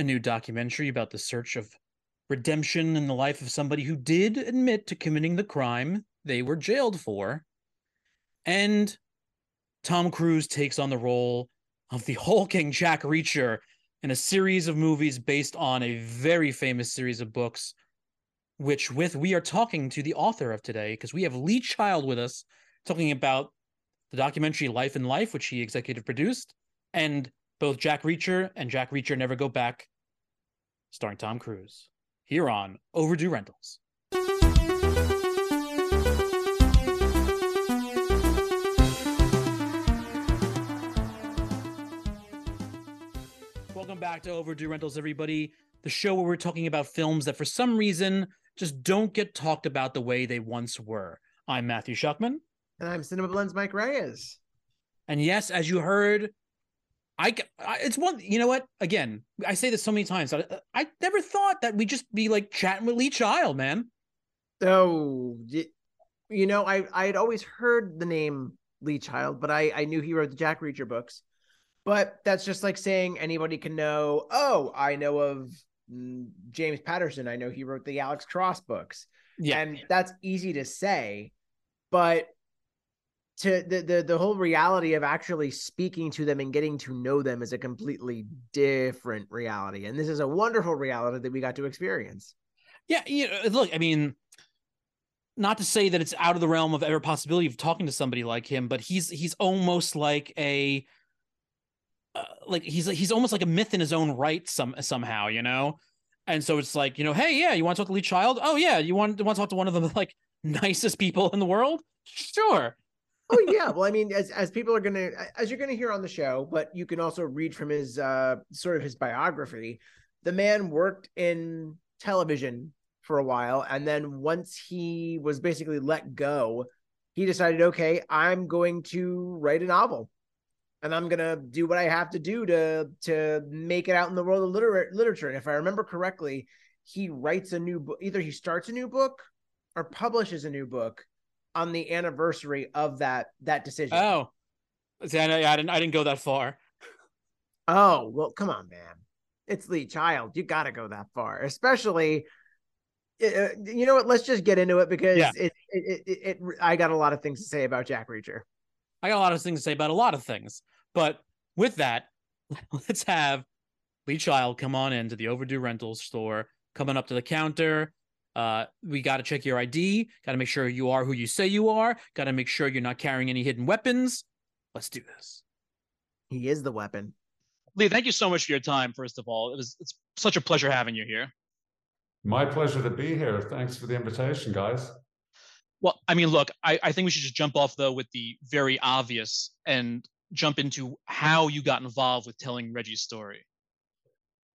a new documentary about the search of redemption in the life of somebody who did admit to committing the crime they were jailed for. And Tom Cruise takes on the role of the hulking Jack Reacher in a series of movies based on a very famous series of books, which with we are talking to the author of today, because we have Lee Child with us talking about the documentary Life in Life, which he executive produced, and both Jack Reacher and Jack Reacher Never Go Back, starring Tom Cruise, here on Overdue Rentals. Welcome back to Overdue Rentals, everybody. The show where we're talking about films that for some reason just don't get talked about the way they once were. I'm Matthew Shuckman. And I'm CinemaBlend's Mike Reyes. And yes, as you heard, I, I it's one, you know what? Again, I say this so many times. I, I never thought that we'd just be like chatting with Lee Child, man. Oh, you know, I I had always heard the name Lee Child, but I I knew he wrote the Jack Reacher books. But that's just like saying anybody can know. Oh, I know of mm, James Patterson. I know he wrote the Alex Cross books. Yeah, and that's easy to say, but to the, the the whole reality of actually speaking to them and getting to know them is a completely different reality. And this is a wonderful reality that we got to experience. Yeah you know, look i mean not to say that it's out of the realm of ever possibility of talking to somebody like him but he's he's almost like a uh, like he's he's almost like a myth in his own right some somehow you know? And so it's like you know hey yeah you want to talk to lee child? Oh yeah you want, want to talk to one of the like nicest people in the world? Sure oh yeah. Well i mean as as people are gonna as you're gonna hear on the show but you can also read from his uh sort of his biography the man worked in television for a while and then once he was basically let go he decided okay i'm going to write a novel and i'm to do what i have to do to to make it out in the world of liter- literature. And if i remember correctly he writes a new book either he starts a new book or publishes a new book on the anniversary of that that decision. Oh, see, I, I didn't I didn't go that far. Oh well, come on, man. It's Lee Child. You got to go that far, especially. Uh, you know what? Let's just get into it because yeah. it, it, it, it, I got a lot of things to say about Jack Reacher. I got a lot of things to say about a lot of things, but with that, let's have Lee Child come on into the Overdue Rentals store, coming up to the counter, uh, we got to check your ID. Got to make sure you are who you say you are. Got to make sure you're not carrying any hidden weapons. Let's do this. He is the weapon. Lee, thank you so much for your time. First of all, it was it's such a pleasure having you here. My pleasure to be here. Thanks for the invitation, guys. Well, I mean, look, I, I think we should just jump off though with the very obvious and jump into how you got involved with telling Reggie's story.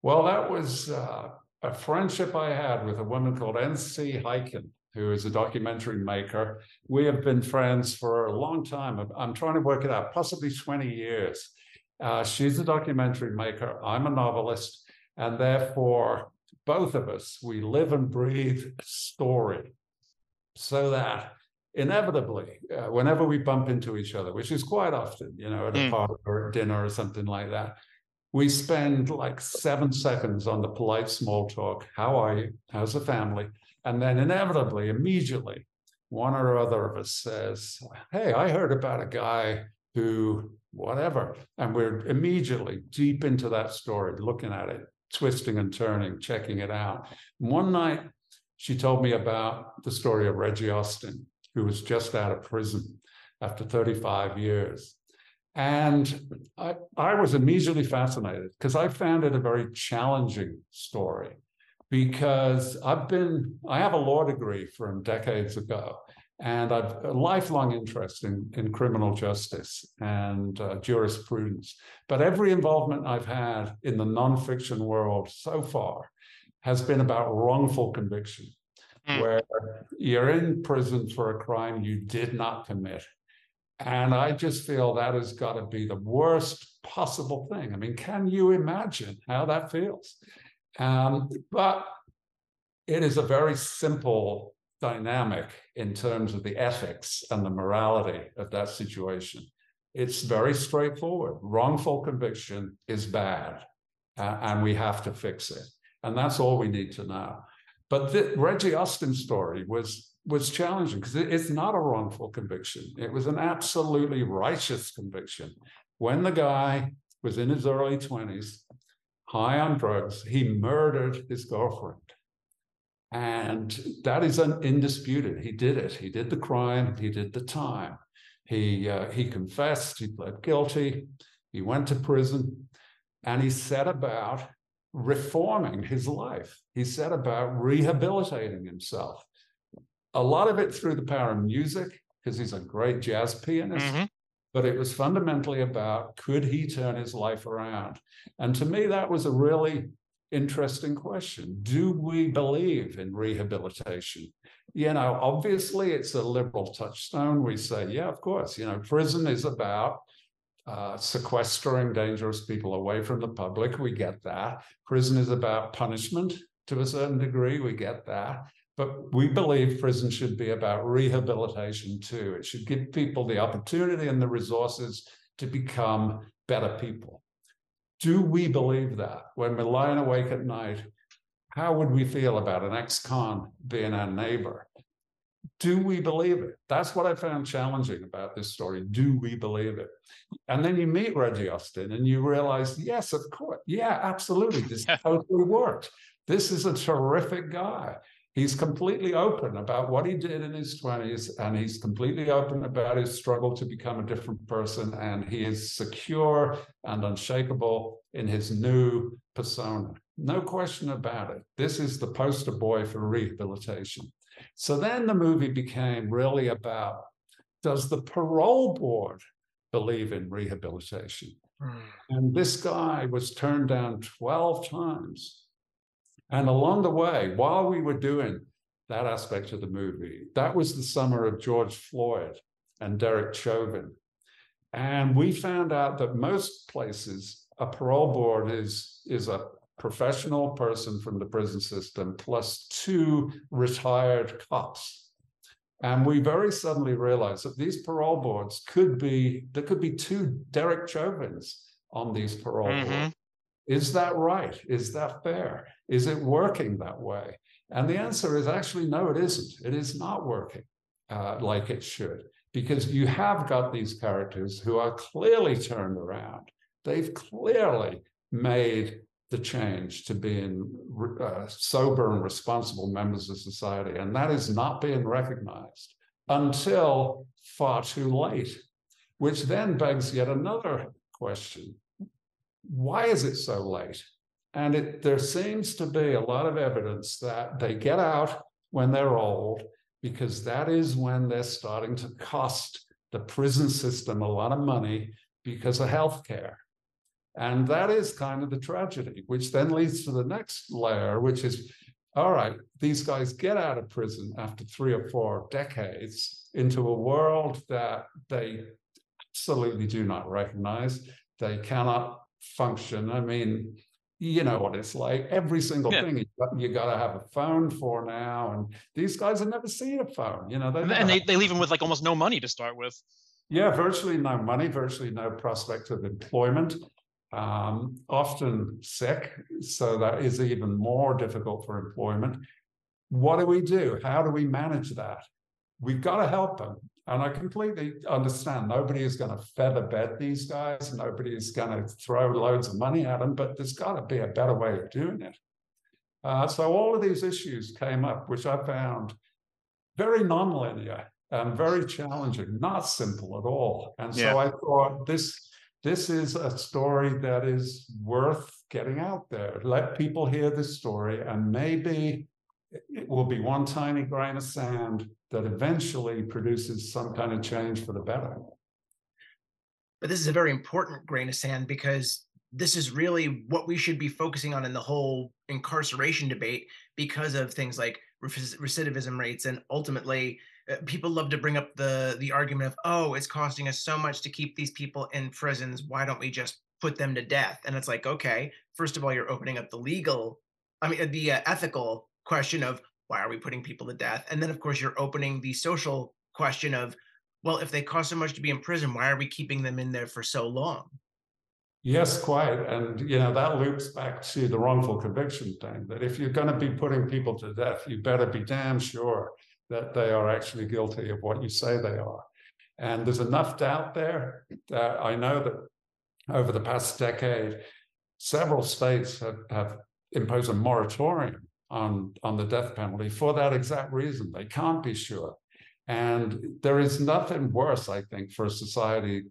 Well, that was uh, a friendship I had with a woman called N.C. Hyken, who is a documentary maker. We have been friends for a long time. I'm trying to work it out, possibly 20 years. Uh, she's a documentary maker. I'm a novelist. And therefore, both of us, we live and breathe story so that inevitably, uh, whenever we bump into each other, which is quite often, you know, at a mm. party or a dinner or something like that, we spend like seven seconds on the polite small talk. How are you? How's the family? And then inevitably, immediately, one or other of us says, Hey, I heard about a guy who, whatever. And we're immediately deep into that story, looking at it, twisting and turning, checking it out. One night, she told me about the story of Reggie Austin, who was just out of prison after 35 years. And I, I was immediately fascinated because I found it a very challenging story because I've been, I have a law degree from decades ago, and I've a lifelong interest in, in criminal justice and uh, jurisprudence. But every involvement I've had in the nonfiction world so far has been about wrongful conviction, mm. where you're in prison for a crime you did not commit and I just feel that has got to be the worst possible thing. I mean, can you imagine how that feels? Um, but it is a very simple dynamic in terms of the ethics and the morality of that situation. It's very straightforward. Wrongful conviction is bad. uh, and we have to fix it. And that's all we need to know. But the Reggie Austin story was was challenging because it's not a wrongful conviction. It was an absolutely righteous conviction. When the guy was in his early 20s, high on drugs, he murdered his girlfriend. And that is undisputed. He did it. He did the crime. He did the time. He uh, he confessed. He pled guilty. He went to prison, and he set about reforming his life. He set about rehabilitating himself. A lot of it through the power of music, because he's a great jazz pianist. Mm-hmm. But it was fundamentally about could he turn his life around? And to me, that was a really interesting question. Do we believe in rehabilitation? You know, obviously it's a liberal touchstone. We say, yeah, of course, you know, prison is about uh, sequestering dangerous people away from the public. We get that. Prison is about punishment to a certain degree. We get that. But we believe prison should be about rehabilitation too. It should give people the opportunity and the resources to become better people. Do we believe that when we're lying awake at night? How would we feel about an ex con being our neighbor? Do we believe it? That's what I found challenging about this story. Do we believe it? And then you meet Reggie Austin and you realize, yes, of course. Yeah, absolutely. This totally worked. This is a terrific guy he's completely open about what he did in his 20s and he's completely open about his struggle to become a different person and he is secure and unshakable in his new persona. No question about it. This is the poster boy for rehabilitation. So then the movie became really about does the parole board believe in rehabilitation? Mm. and this guy was turned down 12 times and along the way, while we were doing that aspect of the movie, that was the summer of George Floyd and Derek Chauvin. And we found out that most places, a parole board is, is a professional person from the prison system plus two retired cops. And we very suddenly realized that these parole boards could be, there could be two Derek Chauvins on these parole mm-hmm. boards. Is that right? Is that fair? Is it working that way? And the answer is actually no, it isn't. It is not working uh, like it should, because you have got these characters who are clearly turned around. They've clearly made the change to being uh, sober and responsible members of society. And that is not being recognized until far too late, which then begs yet another question why is it so late? And it, there seems to be a lot of evidence that they get out when they're old, because that is when they're starting to cost the prison system a lot of money because of healthcare. And that is kind of the tragedy, which then leads to the next layer, which is all right, these guys get out of prison after three or four decades into a world that they absolutely do not recognize. They cannot function. I mean, you know what it's like. Every single yeah. thing you got, you got to have a phone for now, and these guys have never seen a phone. You know, and, and they they leave them with like almost no money to start with. Yeah, virtually no money, virtually no prospect of employment. Um, often sick, so that is even more difficult for employment. What do we do? How do we manage that? We've got to help them. And I completely understand nobody is going to feather bed these guys. Nobody is going to throw loads of money at them, but there's got to be a better way of doing it. Uh, so all of these issues came up, which I found very nonlinear and very challenging, not simple at all. And so yeah. I thought this this is a story that is worth getting out there. Let people hear this story, and maybe it will be one tiny grain of sand that eventually produces some kind of change for the better. But this is a very important grain of sand because this is really what we should be focusing on in the whole incarceration debate because of things like recidivism rates and ultimately uh, people love to bring up the the argument of oh it's costing us so much to keep these people in prisons why don't we just put them to death and it's like okay first of all you're opening up the legal i mean the uh, ethical question of why are we putting people to death? And then, of course, you're opening the social question of, well, if they cost so much to be in prison, why are we keeping them in there for so long? Yes, quite. And, you know, that loops back to the wrongful conviction thing that if you're going to be putting people to death, you better be damn sure that they are actually guilty of what you say they are. And there's enough doubt there that I know that over the past decade, several states have, have imposed a moratorium on, on the death penalty for that exact reason. They can't be sure. And there is nothing worse, I think, for a society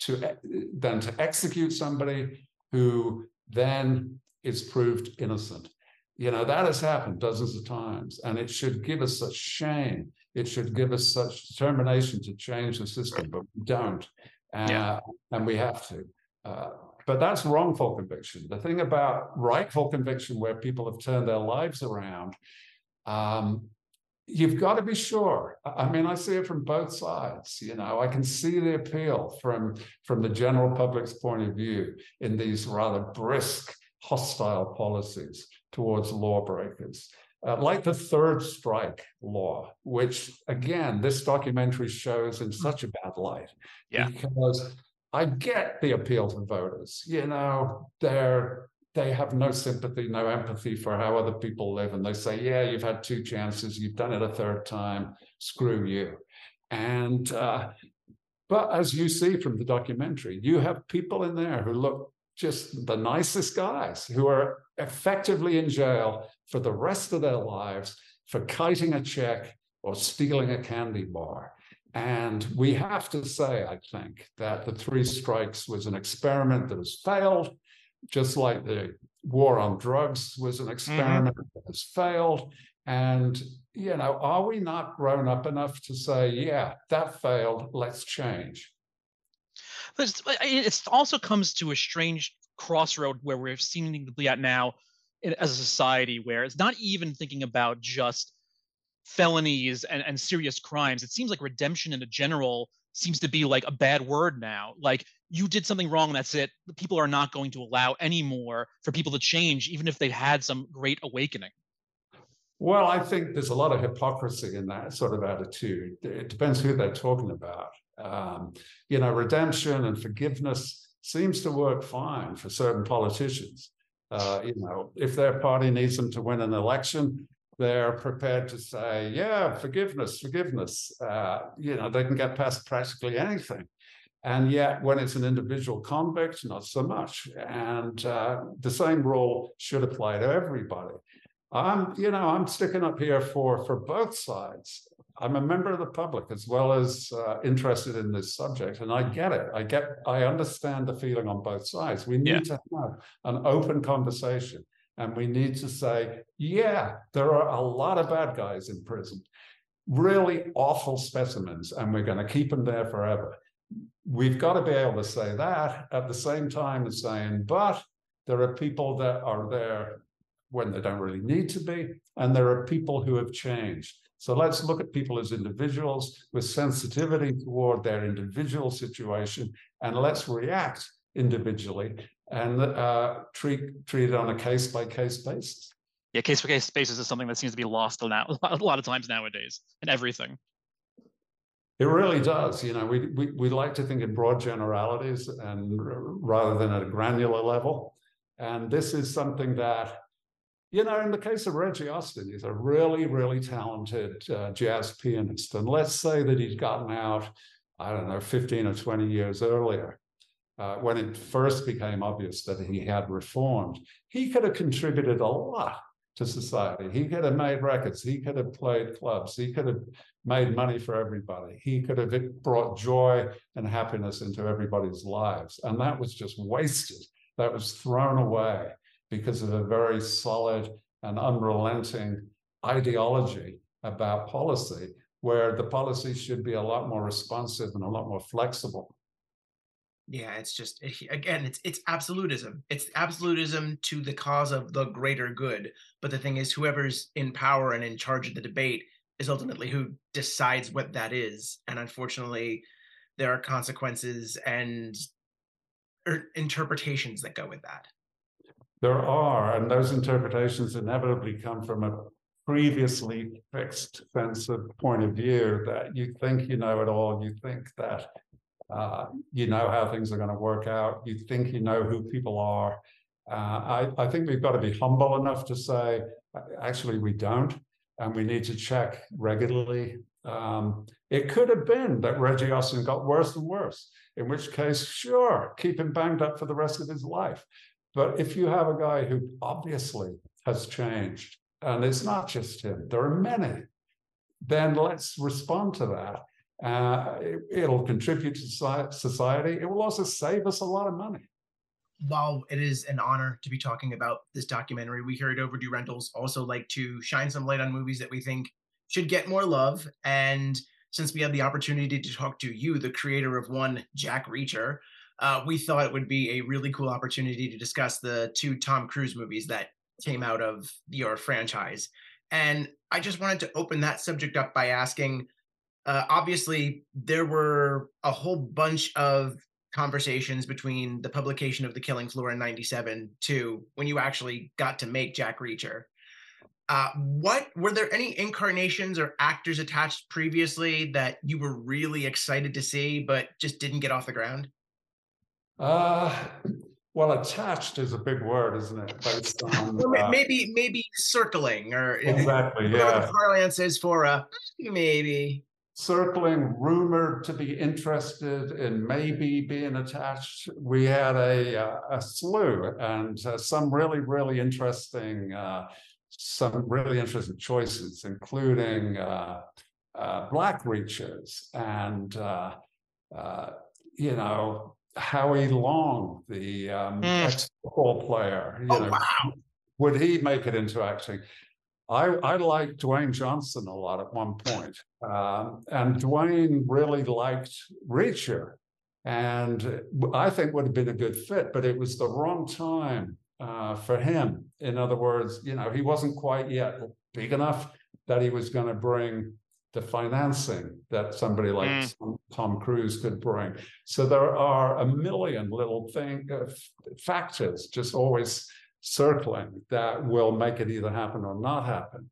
to than to execute somebody who then is proved innocent. You know, that has happened dozens of times, and it should give us such shame. It should give us such determination to change the system, but we don't. Uh, yeah. And we have to. Uh, but that's wrongful conviction. The thing about rightful conviction, where people have turned their lives around, um, you've got to be sure i mean i see it from both sides you know i can see the appeal from from the general public's point of view in these rather brisk hostile policies towards lawbreakers uh, like the third strike law which again this documentary shows in such a bad light yeah. because i get the appeal to voters you know they're they have no sympathy, no empathy for how other people live. And they say, yeah, you've had two chances, you've done it a third time, screw you. And, uh, but as you see from the documentary, you have people in there who look just the nicest guys who are effectively in jail for the rest of their lives for kiting a check or stealing a candy bar. And we have to say, I think, that the three strikes was an experiment that has failed just like the war on drugs was an mm-hmm. experiment mm-hmm. that has failed. And, you know, are we not grown up enough to say, yeah, that failed, let's change? But it also comes to a strange crossroad where we're seemingly at now as a society where it's not even thinking about just felonies and, and serious crimes. It seems like redemption in a general seems to be like a bad word now. Like you did something wrong, that's it. People are not going to allow anymore for people to change, even if they've had some great awakening. Well, I think there's a lot of hypocrisy in that sort of attitude. It depends who they're talking about. Um, you know, redemption and forgiveness seems to work fine for certain politicians. Uh, you know, if their party needs them to win an election, they're prepared to say, yeah, forgiveness, forgiveness. Uh, you know, they can get past practically anything. And yet, when it's an individual convict, not so much. And uh, the same rule should apply to everybody. I'm, you know, I'm sticking up here for for both sides. I'm a member of the public as well as uh, interested in this subject, and I get it. I get, I understand the feeling on both sides. We need yeah. to have an open conversation and we need to say, yeah, there are a lot of bad guys in prison, really awful specimens, and we're going to keep them there forever. We've got to be able to say that at the same time as saying, but there are people that are there when they don't really need to be, and there are people who have changed. So let's look at people as individuals with sensitivity toward their individual situation, and let's react individually and uh, treat treat it on a case by case basis. Yeah, case by case basis is something that seems to be lost a lot, a lot of times nowadays in everything. It really does. You know, we, we we like to think in broad generalities and rather than at a granular level. And this is something that, you know, in the case of Reggie Austin, he's a really, really talented uh, jazz pianist. And let's say that he'd gotten out, I don't know, 15 or 20 years earlier uh, when it first became obvious that he had reformed, he could have contributed a lot to society. He could have made records, he could have played clubs, he could have made money for everybody, he could have brought joy and happiness into everybody's lives. And that was just wasted. That was thrown away because of a very solid and unrelenting ideology about policy, where the policy should be a lot more responsive and a lot more flexible yeah it's just eh, again it's it's absolutism. It's absolutism to the cause of the greater good. But the thing is whoever's in power and in charge of the debate is ultimately who decides what that is. And unfortunately there are consequences and er, interpretations that go with that. There are and those interpretations inevitably come from a previously fixed sense of point of view that you think you know it all you think that Uh, you know how things are going to work out. You think you know who people are. Uh, I, I think we've got to be humble enough to say, actually, we don't, and we need to check regularly. Um, it could have been that Reggie Austin got worse and worse, in which case, sure, keep him banged up for the rest of his life. But if you have a guy who obviously has changed, and it's not just him, there are many, then let's respond to that. Uh, it, will contribute to society. It will also save us a lot of money. While it is an honor to be talking about this documentary, we here at Overdue Rentals also like to shine some light on movies that we think should get more love. And since we had the opportunity to talk to you, the creator of one, Jack Reacher, uh, we thought it would be a really cool opportunity to discuss the two Tom Cruise movies that came out of your franchise. And I just wanted to open that subject up by asking uh, obviously, there were a whole bunch of conversations between the publication of The Killing Floor in 97 to when you actually got to make Jack Reacher. Uh, what were there any incarnations or actors attached previously that you were really excited to see but just didn't get off the ground? Uh, well, attached is a big word, isn't it? Based on uh, maybe maybe circling or exactly, yeah. The parlance is for a maybe circling, rumored to be interested in maybe being attached. We had a, uh, a slew and uh, some really, really interesting, uh, some really interesting choices, including uh, uh, Black reaches and, uh, you know, Howie Long, the um, mm. ex-football player. You oh, know, wow. Would he make it into acting? I, I liked Dwayne Johnson a lot at one point. Um, and Dwayne really liked Reacher. And I think would have been a good fit, but it was the wrong time uh, for him. In other words, you know, he wasn't quite yet big enough that he was going to bring the financing that somebody like mm. Tom, Cruise could bring. So there are a million little thing uh, factors just always circling that will make it either happen or not happen.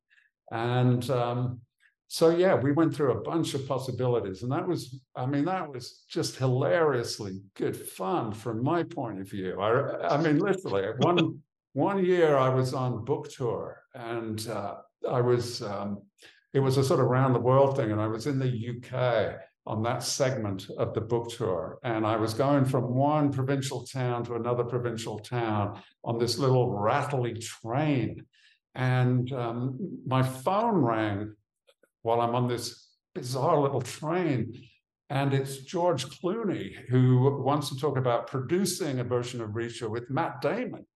And um, so, yeah, we went through a bunch of possibilities. And that was, I mean, that was just hilariously good fun from my point of view. I, I mean, literally, one, one year I was on book tour and uh, I was, um, it was a sort of round the world thing. And I was in the UK on that segment of the book tour. And I was going from one provincial town to another provincial town on this little rattly train. And um, my phone rang while I'm on this bizarre little train. And it's George Clooney who wants to talk about producing a version of Reacher with Matt Damon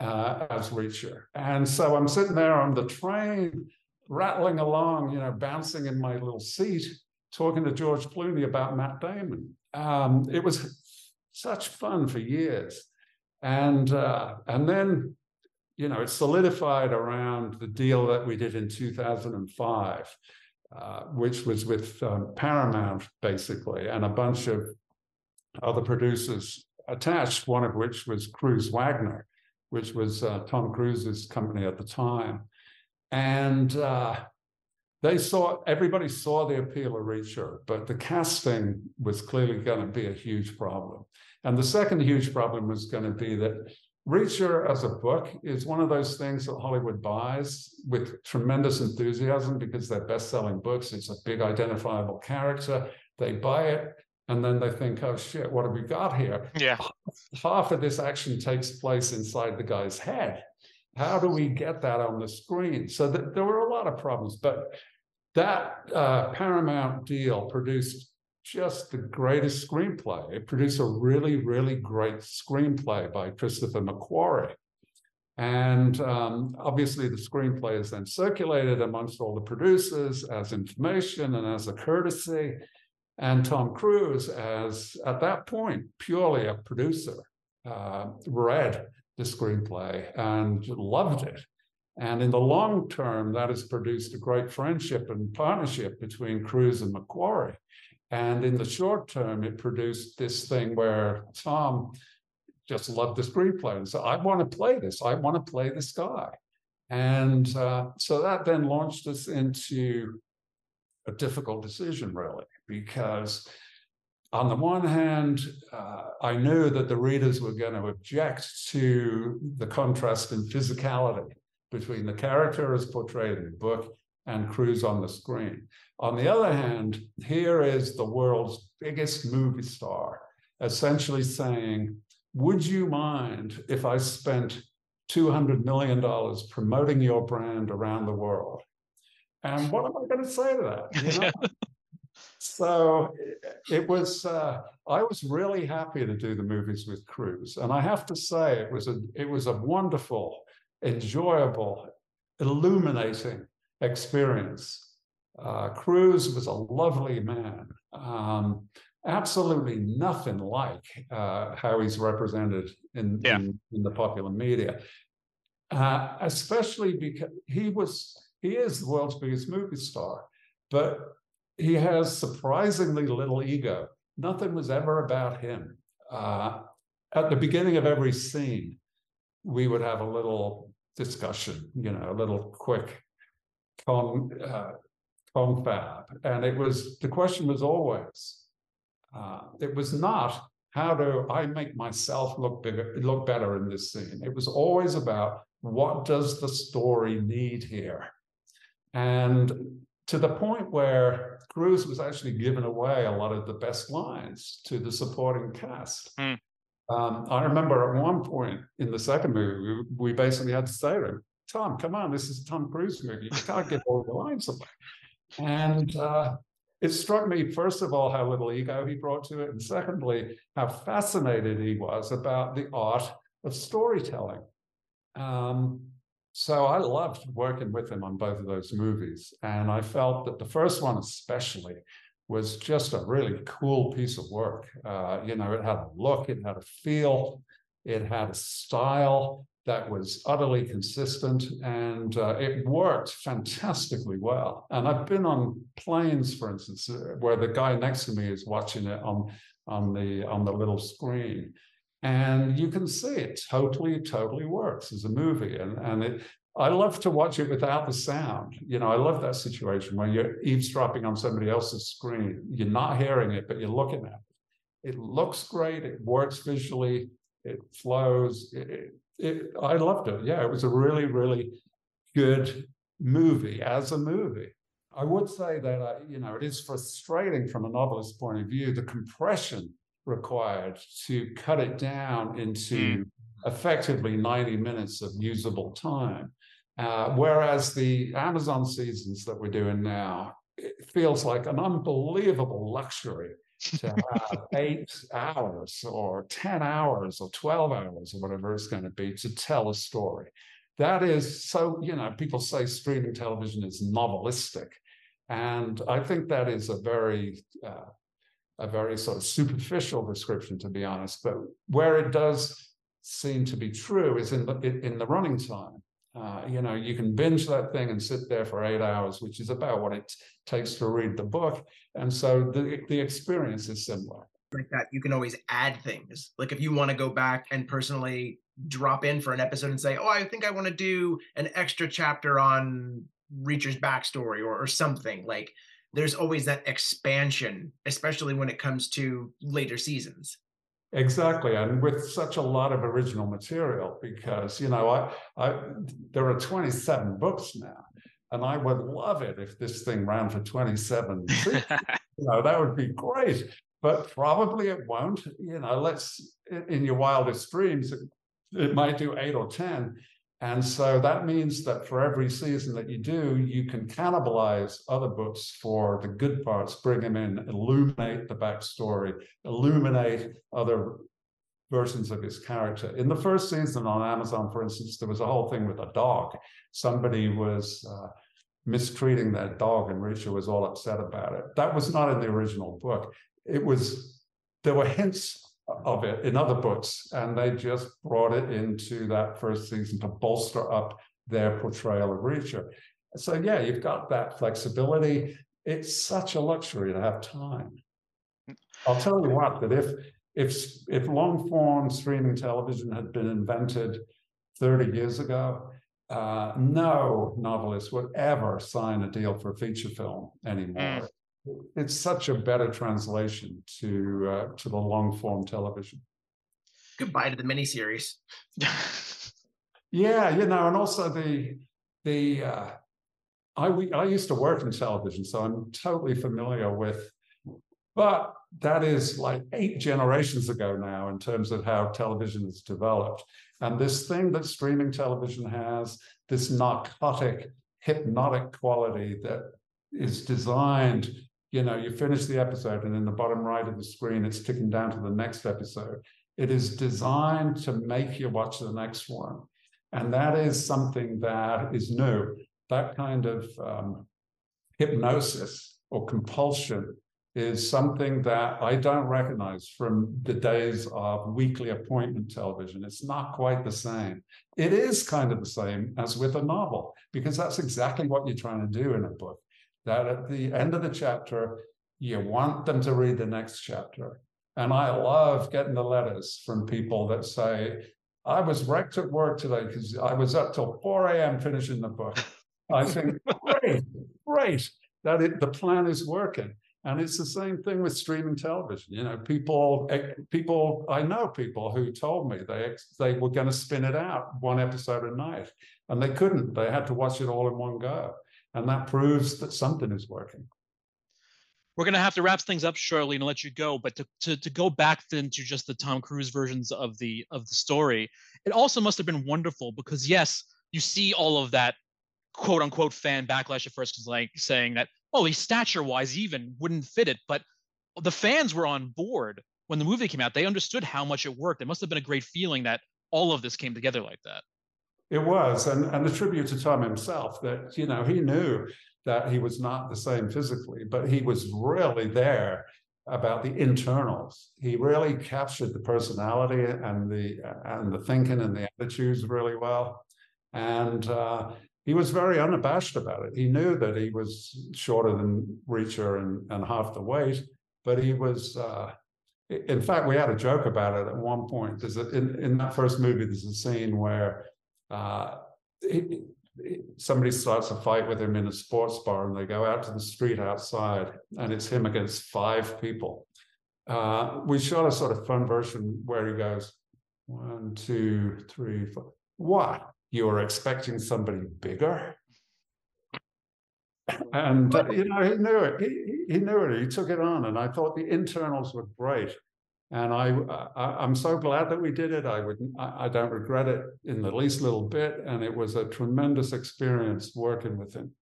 uh, as Reacher. And so I'm sitting there on the train, rattling along, you know, bouncing in my little seat talking to George Clooney about Matt Damon. Um, it was such fun for years, and uh, and then you know it solidified around the deal that we did in 2005, uh, which was with um, Paramount basically, and a bunch of other producers attached. One of which was Cruise Wagner, which was uh, Tom Cruise's company at the time, and uh, they saw everybody saw the appeal of Reacher, but the casting was clearly going to be a huge problem. And the second huge problem was going to be that Reacher as a book is one of those things that Hollywood buys with tremendous enthusiasm because they're best-selling books. It's a big identifiable character. They buy it and then they think, oh shit, what have we got here? Yeah. Half of this action takes place inside the guy's head. How do we get that on the screen? So th- there were a lot of problems, but that uh, Paramount deal produced just the greatest screenplay. It produced a really, really great screenplay by Christopher McQuarrie. And um, obviously, the screenplay is then circulated amongst all the producers as information and as a courtesy. And Tom Cruise, as at that point, purely a producer, uh, read the screenplay and loved it and in the long term, that has produced a great friendship and partnership between Cruise and McQuarrie. And in the short term, it produced this thing where Tom just loved the screenplay and said, I want to play this. I want to play this guy. And uh, so that then launched us into a difficult decision, really, because on the one hand, uh, I knew that the readers were going to object to the contrast in physicality between the character as portrayed in the book and Cruise on the screen. On the other hand, here is the world's biggest movie star essentially saying, Would you mind if I spent $200 million promoting your brand around the world? And what am I going to say to that? You know? so it was uh, i was really happy to do the movies with cruise and i have to say it was a it was a wonderful enjoyable illuminating experience. Uh, cruise was a lovely man. Um, absolutely nothing like uh, how he's represented in, yeah. in, in, the popular media. Uh, especially because he was he is the world's biggest movie star but he has surprisingly little ego. Nothing was ever about him. Uh, at the beginning of every scene, we would have a little discussion, you know, a little quick con, uh, confab. And it was, the question was always, uh, it was not, how do I make myself look bigger, look better in this scene? It was always about what does the story need here? And to the point where Cruise was actually giving away a lot of the best lines to the supporting cast. Mm. Um, I remember at one point in the second movie, we, we, basically had to say to him, Tom, come on, this is a Tom Cruise movie. You can't give all the lines away. And uh, it struck me, first of all, how little ego he brought to it. And secondly, how fascinated he was about the art of storytelling. Um, so I loved working with him on both of those movies. And I felt that the first one, especially, was just a really cool piece of work. Uh, you know, it had a look, it had a feel, it had a style that was utterly consistent, and uh, it worked fantastically well. And I've been on planes, for instance, uh, where the guy next to me is watching it on on the on the little screen and you can see it totally totally works as a movie. And and it i love to watch it without the sound. You know i love that situation where you're eavesdropping on somebody else's screen. You're not hearing it but you're looking at it. It looks great. It works visually. It flows. It, it, i loved it. Yeah it was a really really good movie as a movie. I would say that uh, you know it is frustrating from a novelist's point of view the compression required to cut it down into mm. effectively 90 minutes of usable time. Uh, whereas the Amazon seasons that we're doing now, it feels like an unbelievable luxury to have eight hours or 10 hours or 12 hours or whatever it's going to be to tell a story. That is so, you know, people say streaming television is novelistic. And I think that is a very uh, a very sort of superficial description, to be honest. But where it does seem to be true is in the in the running time. Uh, you know, you can binge that thing and sit there for eight hours, which is about what it takes to read the book. And so the the experience is similar. Like that, you can always add things. Like if you want to go back and personally drop in for an episode and say, "Oh, I think I want to do an extra chapter on Reacher's backstory or, or something," like there's always that expansion, especially when it comes to later seasons. Exactly, and with such a lot of original material, because you know, I, I there are 27 books now, and I would love it if this thing ran for 27. you know, that would be great, but probably it won't. You know, let's in your wildest dreams, it, it might do eight or 10, and so that means that for every season that you do, you can cannibalize other books for the good parts, bring them in, illuminate the backstory, illuminate other versions of his character. In the first season on Amazon, for instance, there was a whole thing with a dog. Somebody was uh, mistreating that dog, and Reacher was all upset about it. That was not in the original book. It was, there were hints of it in other books, and they just brought it into that first season to bolster up their portrayal of Reacher. So yeah, you've got that flexibility. It's such a luxury to have time. I'll tell you what, that if if if long form streaming television had been invented 30 years ago, uh, no novelist would ever sign a deal for a feature film anymore. Mm. It's such a better translation to uh, to the long form television. Goodbye to the miniseries. yeah, you know, and also the the uh, I we, I used to work in television, so I'm totally familiar with. But that is like eight generations ago now in terms of how television has developed. And this thing that streaming television has, this narcotic, hypnotic quality that is designed, you know, you finish the episode and in the bottom right of the screen, it's ticking down to the next episode. It is designed to make you watch the next one. And that is something that is new. That kind of um, hypnosis or compulsion is something that I don't recognize from the days of weekly appointment television. It's not quite the same. It is kind of the same as with a novel, because that's exactly what you're trying to do in a book. That at the end of the chapter, you want them to read the next chapter. And I love getting the letters from people that say, I was wrecked at work today because I was up till 4 a.m. finishing the book. I think, great, great that it, the plan is working. And it's the same thing with streaming television. You know, people, eh, people, I know people who told me they they were going to spin it out one episode a night, and they couldn't. They had to watch it all in one go, and that proves that something is working. We're going to have to wrap things up shortly and let you go. But to, to, to go back then to just the Tom Cruise versions of the of the story, it also must have been wonderful because yes, you see all of that quote unquote fan backlash at first, like saying that oh, he's stature wise even wouldn't fit it. But the fans were on board when the movie came out. They understood how much it worked. It must have been a great feeling that all of this came together like that. It was, and and the tribute to Tom himself that you know he knew that he was not the same physically, but he was really there about the internals. He really captured the personality and the and the thinking and the attitudes really well. And uh, he was very unabashed about it. He knew that he was shorter than Reacher and, and half the weight, but he was. Uh, in fact, we had a joke about it at one point. There's a, in, in that first movie, there's a scene where uh, somebody starts a fight with him in a sports bar, and they go out to the street outside, and it's him against five people. Uh, we shot a sort of fun version where he goes one, two, three, four. What? you were expecting somebody bigger. And uh, you know, he knew it. He, he knew it. He took it on, and I thought the internals were great. And I, I am so glad that we did it. I would I, I don't regret it in the least little bit. And it was a tremendous experience working with him.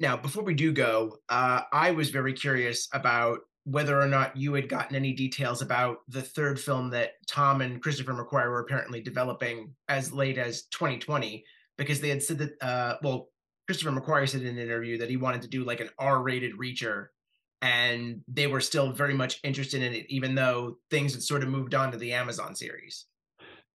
Now, before we do go, uh, I was very curious about whether or not you had gotten any details about the third film that Tom and Christopher McQuarrie were apparently developing as late as 2020, because they had said that, uh, well, Christopher McQuarrie said in an interview that he wanted to do like an R-rated Reacher, and they were still very much interested in it, even though things had sort of moved on to the Amazon series.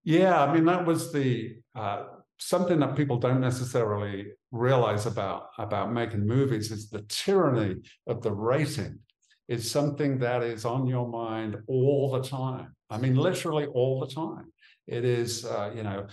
Yeah, I mean that was the uh, something that people don't necessarily realize about about making movies is the tyranny of the rating is something that is on your mind all the time. I mean, literally all the time. It is, uh, you know,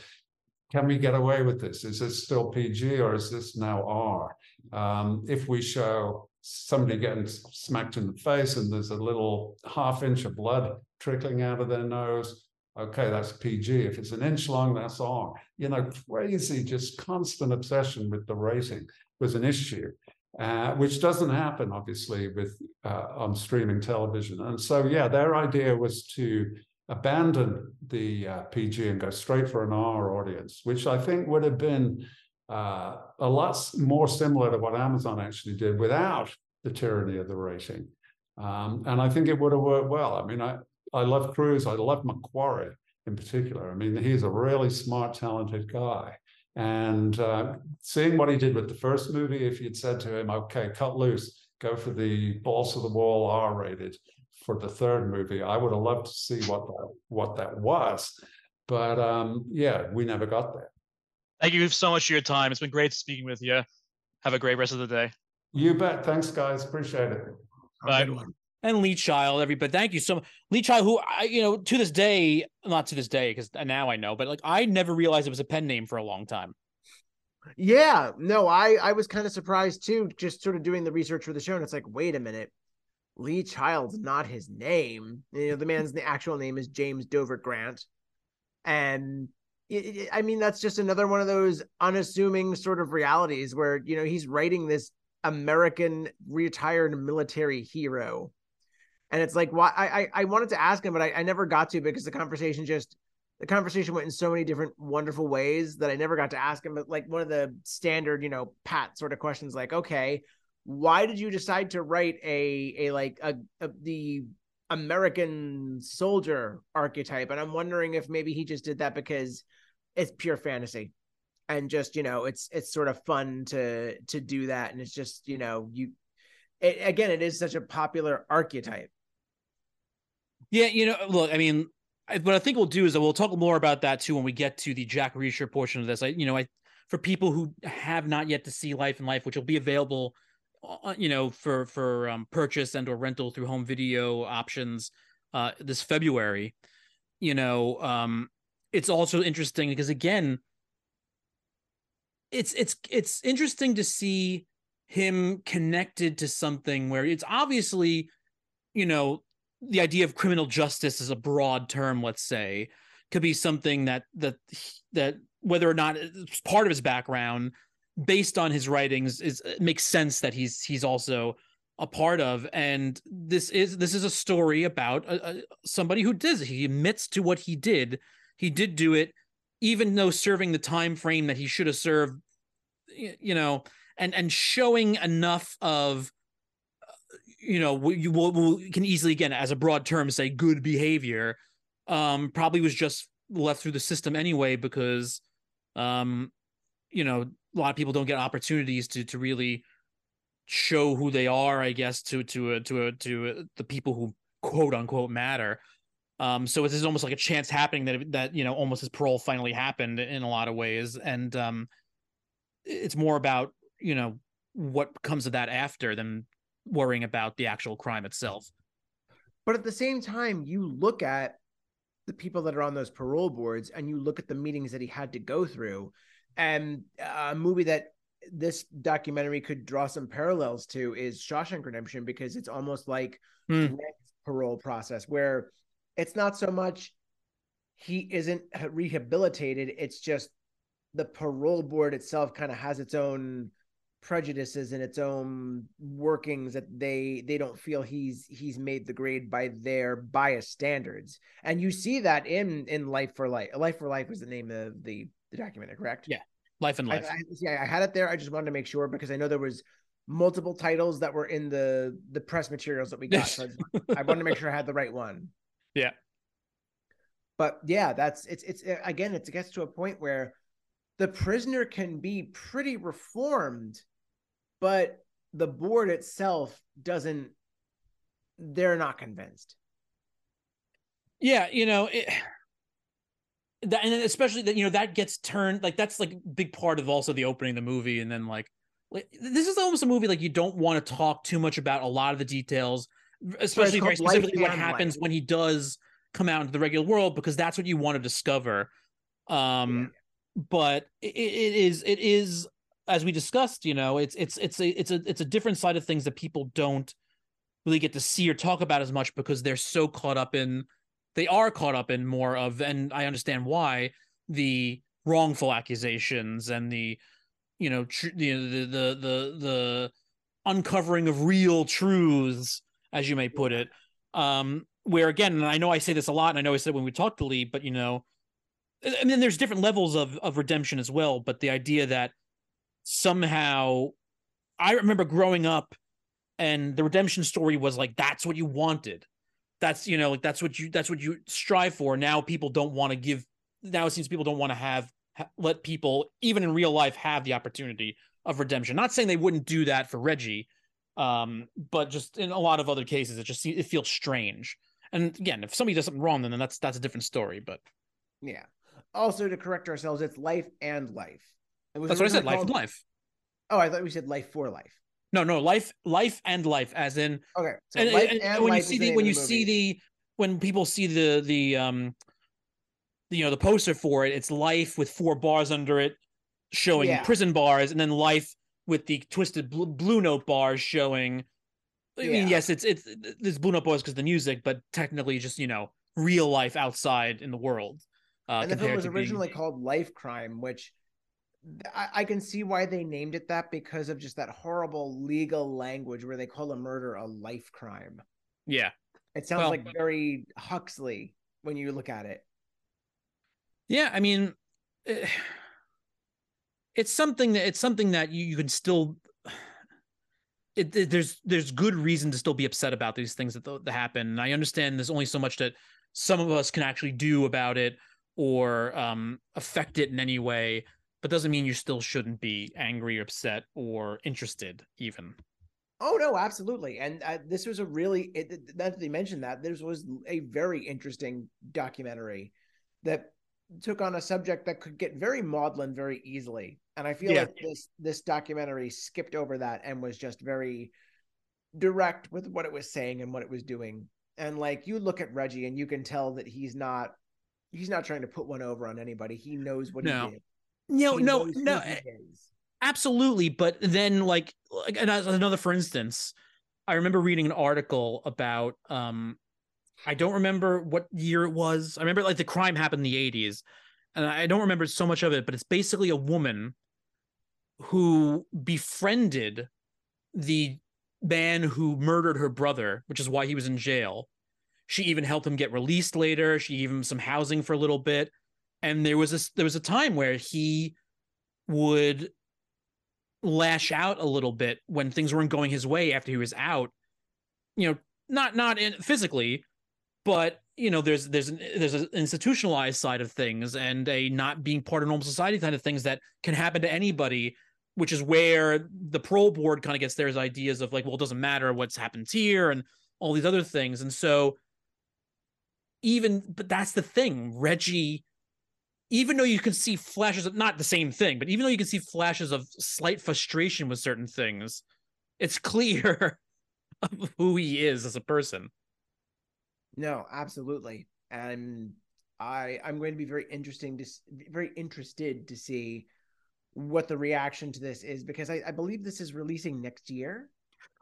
can we get away with this? Is this still PG or is this now R? Um, if we show somebody getting smacked in the face and there's a little half inch of blood trickling out of their nose, okay, that's PG. If it's an inch long, that's R. You know, crazy, just constant obsession with the rating was an issue uh, which doesn't happen obviously with uh, on streaming television. And so, yeah, their idea was to abandon the uh, PG and go straight for an R audience, which I think would have been uh, a lot more similar to what Amazon actually did without the tyranny of the rating. Um, and I think it would have worked well. I mean, I, I love Cruise. I love McQuarrie in particular. I mean, he's a really smart, talented guy. And uh, seeing what he did with the first movie, if you'd said to him, okay, cut loose, go for the balls of the wall R rated for the third movie, I would have loved to see what that, what that was. But um, yeah, we never got there. Thank you so much for your time. It's been great speaking with you. Have a great rest of the day. You bet. Thanks, guys. Appreciate it. Bye and Lee Child, everybody. Thank you so much. Lee Child, who I, you know, to this day, not to this day, because now I know, but like I never realized it was a pen name for a long time. Yeah, no, I I was kind of surprised too, just sort of doing the research for the show, and it's like, wait a minute, Lee Child's not his name. You know, the man's the actual name is James Dover Grant, and it, it, I mean that's just another one of those unassuming sort of realities where you know he's writing this American retired military hero, and it's like, why? I I, wanted to ask him, but I, I never got to because the conversation just the conversation went in so many different wonderful ways that I never got to ask him. But like one of the standard, you know, pat sort of questions, like, okay, why did you decide to write a a like a, a the American soldier archetype? And I'm wondering if maybe he just did that because it's pure fantasy and just you know it's it's sort of fun to to do that and it's just you know you it, again it is such a popular archetype yeah you know look i mean what I think we'll do is that we'll talk more about that too when we get to the Jack Reacher portion of this. I, you know, I for people who have not yet to see Life and Life, which will be available, uh, you know, for for um, purchase and or rental through home video options uh, this February. You know, um, it's also interesting because again, it's it's it's interesting to see him connected to something where it's obviously, you know, the idea of criminal justice is a broad term, let's say, could be something that that that whether or not it's part of his background, based on his writings, is makes sense that he's he's also a part of. And this is this is a story about a, a, somebody who does he admits to what he did. He did do it, even though serving the time frame that he should have served. You know, and and showing enough of you know you will, will can easily again as a broad term say good behavior um probably was just left through the system anyway because um you know a lot of people don't get opportunities to to really show who they are i guess to to uh, to uh, to uh, the people who quote unquote matter um so it's almost like a chance happening that that you know almost his parole finally happened in a lot of ways and um it's more about you know what comes of that after than worrying about the actual crime itself. But at the same time, you look at the people that are on those parole boards and you look at the meetings that he had to go through and a movie that this documentary could draw some parallels to is Shawshank Redemption because it's almost like mm. parole process where it's not so much he isn't rehabilitated it's just the parole board itself kind of has its own prejudices and its own workings that they they don't feel he's he's made the grade by their bias standards. And you see that in in life for life life for life was the name of the the documentary correct? Yeah life and life. I, I, yeah i had it there i just wanted to make sure because i know there was multiple titles that were in the the press materials that we got so I, I wanted to make sure i had the right one yeah. But yeah that's it's it's again it gets to a point where the prisoner can be pretty reformed but the board itself doesn't they're not convinced. Yeah you know it that and especially that you know that gets turned like that's like big part of also the opening of the movie and then like like this is almost a movie like you don't want to talk too much about a lot of the details especially very specifically what happens life. when he does come out into the regular world because that's what you want to discover um yeah. but it, it is it is as we discussed, you know, it's it's it's a it's a it's a different side of things that people don't really get to see or talk about as much because they're so caught up in they are caught up in more of and I understand why the wrongful accusations and the you know tr- the, the the the the uncovering of real truths as you may put it um where again and I know I say this a lot and I know I said when we talked to Lee but you know I mean there's different levels of of redemption as well but the idea that somehow I remember growing up and the redemption story was like that's what you wanted. That's you know like that's what you that's what you strive for. Now people don't want to give now it seems people don't want to have let people even in real life have the opportunity of redemption. Not saying they wouldn't do that for Reggie, um, but just in a lot of other cases, it just it feels strange. And again, if somebody does something wrong, then that's that's a different story. But yeah. Also, to correct ourselves, it's life and life. That's what I said. Life and life. Oh, I thought we said life for life. No, no, life, life and life, as in. Okay. So and, life and, and when you see the, the when you the see the when people see the the um, you know, the poster for it, it's life with four bars under it, showing Yeah. prison bars, and then life with the twisted blue, blue note bars showing. I mean, yes, it's it's there's blue note bars because the music, but technically just you know real life outside in the world. Uh, and the film was to being- originally called Life Crime, which I, I can see why they named it that because of just that horrible legal language where they call a murder a life crime. yeah, It sounds Well- like very Huxley when you look at it. yeah. I mean, eh, it's something that it's something that you, you can still. It, it- there's there's good reason to still be upset about these things that, that happen. And I understand there's only so much that some of us can actually do about it or um, affect it in any way, but doesn't mean you still shouldn't be angry, or upset, or interested even. Oh no, absolutely. And uh, this was a really it, that they mentioned that this was a very interesting documentary that took on a subject that could get very maudlin very easily. And I feel Yeah. like this this documentary skipped over that and was just very direct with what it was saying and what it was doing. And like you look at Reggie and you can tell that he's not he's not trying to put one over on anybody. He knows what No. he did. No, He no, no. absolutely but then like like another for instance i remember reading an article about um i don't remember what year it was. I remember like the crime happened in the 80s and i don't remember so much of it but it's basically a woman who befriended the man who murdered her brother which is why he was in jail. She even helped him get released later. She gave him some housing for a little bit. And there was this there was a time where he would lash out a little bit when things weren't going his way after he was out. You know not not in, physically but you know there's there's an, there's an institutionalized side of things and a not being part of normal society kind of things that can happen to anybody which is where the parole board kind of gets their ideas of like well it doesn't matter what's happened here and all these other things and so even but that's the thing reggie even though you can see flashes of not the same thing, but even though you can see flashes of slight frustration with certain things, it's clear of who he is as a person. No, absolutely. And I I'm going to be very interesting to very interested to see what the reaction to this is because I, I believe this is releasing next year.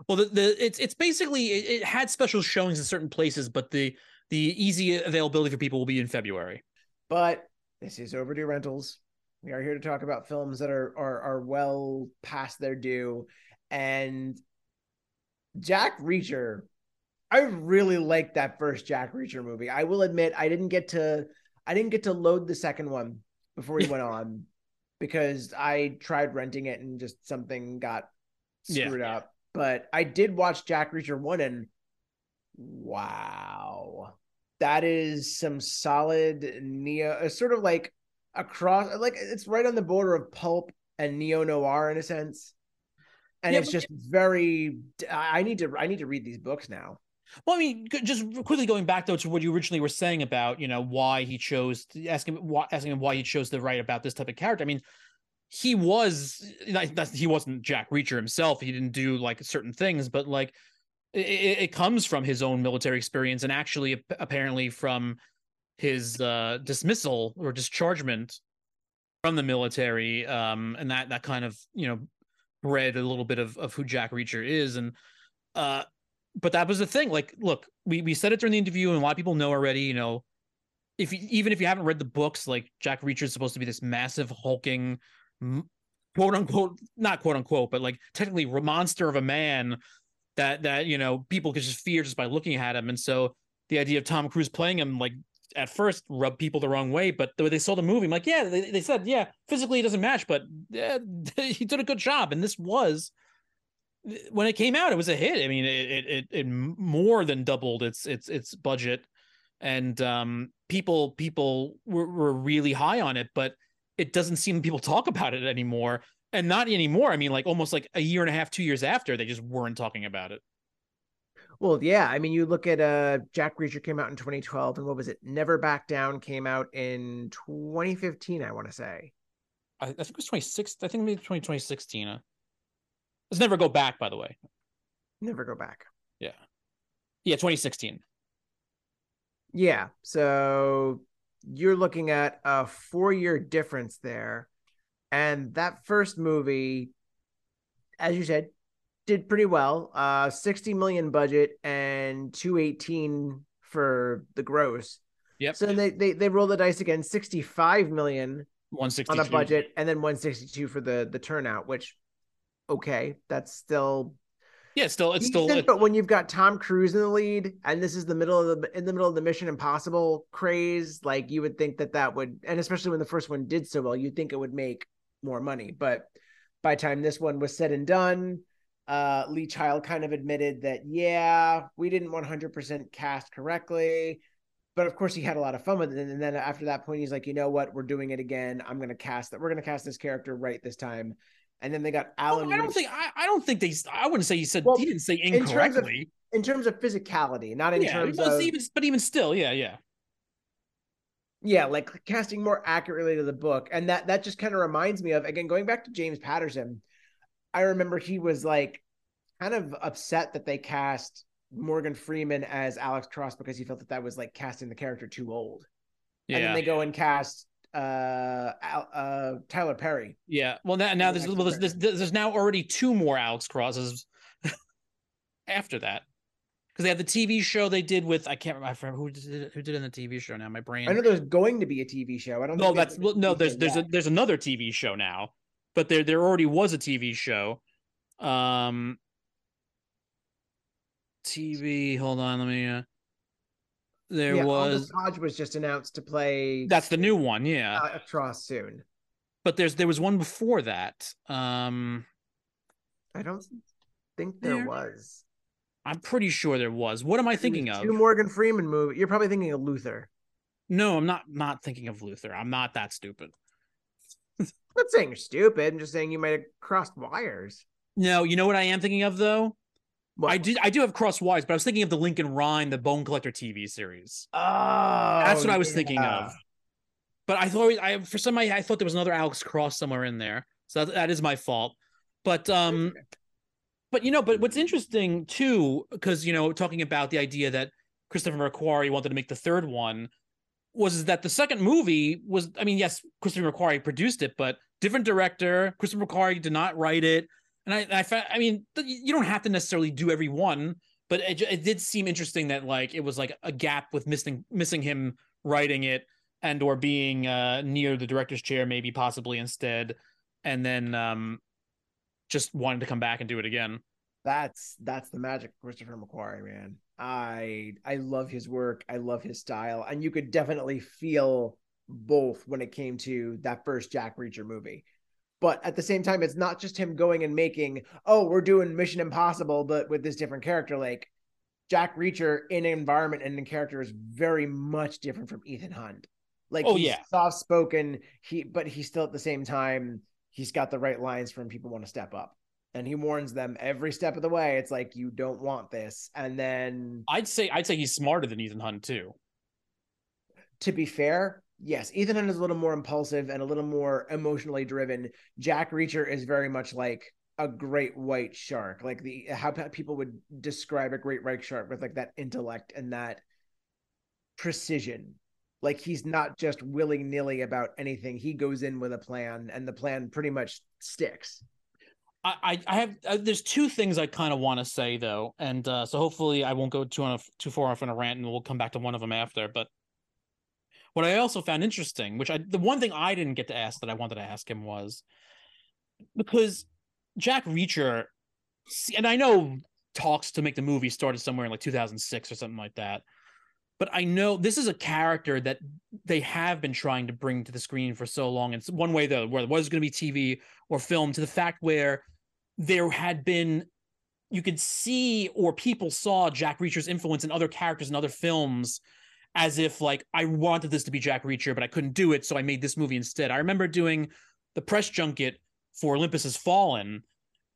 Well, the, the it's it's basically it, it had special showings in certain places, but the the easy availability for people will be in February. But this is overdue rentals. We are here to talk about films that are are are well past their due. And Jack Reacher, I really liked that first Jack Reacher movie. I will admit I didn't get to I didn't get to load the second one before he went on because I tried renting it and just something got Yeah. screwed up. But I did watch Jack Reacher one and wow that is some solid neo uh, sort of like across like it's right on the border of pulp and neo noir in a sense and Yeah, it's just very I need to i need to read these books now Well, I mean, just quickly going back though to what you originally were saying about you know why he chose to asking why, asking him why he chose to write about this type of character. I mean, he was not- he wasn't Jack Reacher himself. He didn't do like certain things, but like it it comes from his own military experience and actually apparently from his uh, dismissal or dischargement from the military. Um, and that that kind of you know bred a little bit of of who Jack Reacher is and. Uh, but that was the thing. Like, look, we we said it during the interview, and a lot of people know already. You know, if you, even if you haven't read the books, like Jack Reacher is supposed to be this massive hulking, quote unquote, not quote unquote, but like technically monster of a man that that you know people could just fear just by looking at him. And so the idea of Tom Cruise playing him, like at first, rubbed people the wrong way. But the way they saw the movie, I'm like, yeah, they, they said, yeah, physically it doesn't match, but yeah, he did a good job, and this was when it came out, it was a hit. I mean, it it it, it more than doubled its its its budget, and um, people people were, were really high on it. But it doesn't seem people talk about it anymore, and not anymore. I mean, like almost like a year and a half, two years after, they just weren't talking about it. well yeah i mean you look at uh jack reacher came out in 2012 and what was it never back down came out in 2015 i want to say I, I think it was twenty six. I think maybe 20, 2016. Let's never go back. By the way, never go back yeah, yeah, twenty sixteen. Yeah. So you're looking at a four year difference there. And that first movie, as you said, did pretty well. Uh 60 million budget and 218 for the gross. Yep. So they they they roll the dice again, 65 million on a budget and then 162 for the the turnout, which okay, that's still Yeah, still it's decent, still but when you've got Tom Cruise in the lead and this is the middle of the in the middle of the Mission Impossible craze, like you would think that that would and especially when the first one did so well, you'd think it would make more money, but by the time this one was said and done, uh Lee Child kind of admitted that yeah, we didn't 100% cast correctly. But of course, he had a lot of fun with it. And then after that point, he's like, you know what? We're doing it again. I'm going to cast that. We're going to cast this character right this time. And then they got Alan. I don't Rich- think I, I don't think they I wouldn't say he said Well, he didn't say terms of- incorrectly. in terms of physicality, not in yeah, terms of even, but even still, yeah, yeah. yeah, like casting more accurately to the book. And that that just kind of reminds me of again going back to James Patterson. I remember he was like kind of upset that they cast Morgan Freeman as Alex Cross because he felt that that was like casting the character too old. Yeah. And then they go and cast uh uh Tyler Perry. Yeah. Well, now, now there's, well, there's, there's there's now already two more Alex Crosses after that because they have the TV show they did with I can't remember I who did it, who did it in the TV show now. My brain. I know there's going to be a TV show. I don't no, that's well, no. There's there's a there's another TV show now, but there there already was a TV show. Um. TV. Hold on. Let me. Uh, there yeah, was. Hodge was just announced to play That's the new one. Yeah. uh, Cross soon. but there's there was one before that. Um. I don't think there There- was. I'm pretty sure there was. What am I thinking There's of? Two Morgan Freeman movie. You're probably thinking of Luther. No, I'm not not thinking of Luther. I'm not that stupid. I'm not saying you're stupid. I'm just saying you might have crossed wires. No, you know what I am thinking of though? What? I did I do have Crosswise, but I was thinking of the Lincoln Rhyme, the Bone Collector TV series. Oh, That's what I was thinking of. But I thought I for some I, I thought there was another Alex Cross somewhere in there. So that, that is my fault. But um but you know, but what's interesting too, because you know, talking about the idea that Christopher McQuarrie wanted to make the third one, was that the second movie was, I mean, yes, Christopher McQuarrie produced it, but different director. Christopher McQuarrie did not write it, and I, I, I mean, you don't have to necessarily do every one, but it, it did seem interesting that like it was like a gap with missing missing him writing it and or being uh near the director's chair, maybe possibly instead, and then um just wanting to come back and do it again. That's that's the magic of Christopher McQuarrie, man. I I love his work. I love his style, and you could definitely feel both when it came to that first Jack Reacher movie. But at the same time, it's not just him going and making, oh, we're doing Mission Impossible, but with this different character. Like Jack Reacher in an environment and in character is very much different from Ethan Hunt. Like, Oh, he's yeah. soft spoken. He, but he's still at the same time, he's got the right lines for when people want to step up. And he warns them every step of the way. It's like you don't want this. And then, I'd say I'd say he's smarter than Ethan Hunt too. to be fair, yes, Ethan Hunt is a little more impulsive and a little more emotionally driven. Jack Reacher is very much like a great white shark, like the how people would describe a great white shark with like that intellect and that precision. Like he's not just willy nilly about anything. He goes in with a plan, and the plan pretty much sticks. I, I have uh, there's two things I kind of want to say though, and uh, so hopefully I won't go too on a, too far off on a rant, and we'll come back to one of them after. But what I also found interesting, which I the one thing I didn't get to ask that I wanted to ask him was because Jack Reacher, and I know talks to make the movie started somewhere in like 2006 or something like that. But I know this is a character that they have been trying to bring to the screen for so long. It's one way though, where it was going to be TV or film, to the fact where there had been you could see or people saw Jack Reacher's influence in other characters in other films as if like I wanted this to be Jack Reacher, but I couldn't do it, so I made this movie instead. I remember doing the press junket for Olympus Has Fallen,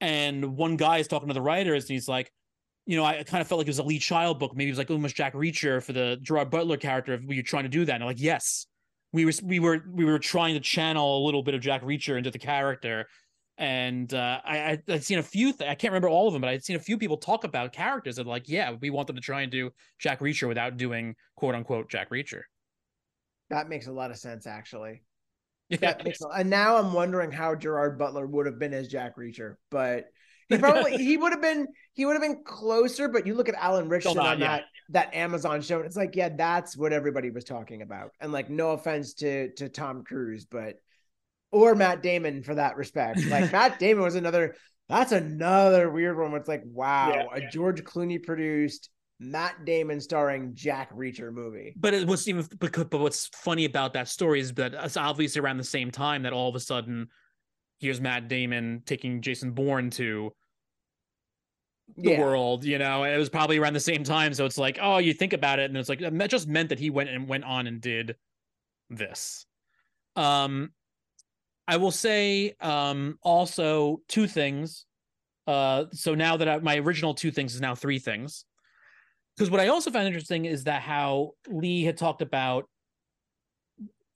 and one guy is talking to the writers, and he's like, you know, I kind of felt like it was a Lee Child book. Maybe it was like almost Jack Reacher for the Gerard Butler character. If we were trying to do that, and I'm like, yes, we were, we were, we were trying to channel a little bit of Jack Reacher into the character. And uh, I, I'd seen a few. Th- I can't remember all of them, but I'd seen a few people talk about characters that, like, yeah, we want them to try and do Jack Reacher without doing quote unquote Jack Reacher. That makes a lot of sense, actually. Yeah. That makes a- and now I'm wondering how Gerard Butler would have been as Jack Reacher, but he probably he would have been he would have been closer. But you look at Alan Ritchson on that that Amazon show, and it's like, yeah, that's what everybody was talking about. And like, no offense to to Tom Cruise, but or Matt Damon for that respect. Like Matt Damon was another. That's another weird one. Where it's like, wow, a George Clooney produced Matt Damon starring Jack Reacher movie. But it was even but, but what's funny about that story is that it's obviously around the same time that all of a sudden here's Matt Damon taking Jason Bourne to the Yeah. world, you know, it was probably around the same time. So it's like, oh, you think about it, and it's like that just meant that he went and went on and did this. Um, I will say um also two things. Uh, so now that I, my original two things is now three things. Because what I also found interesting is that how Lee had talked about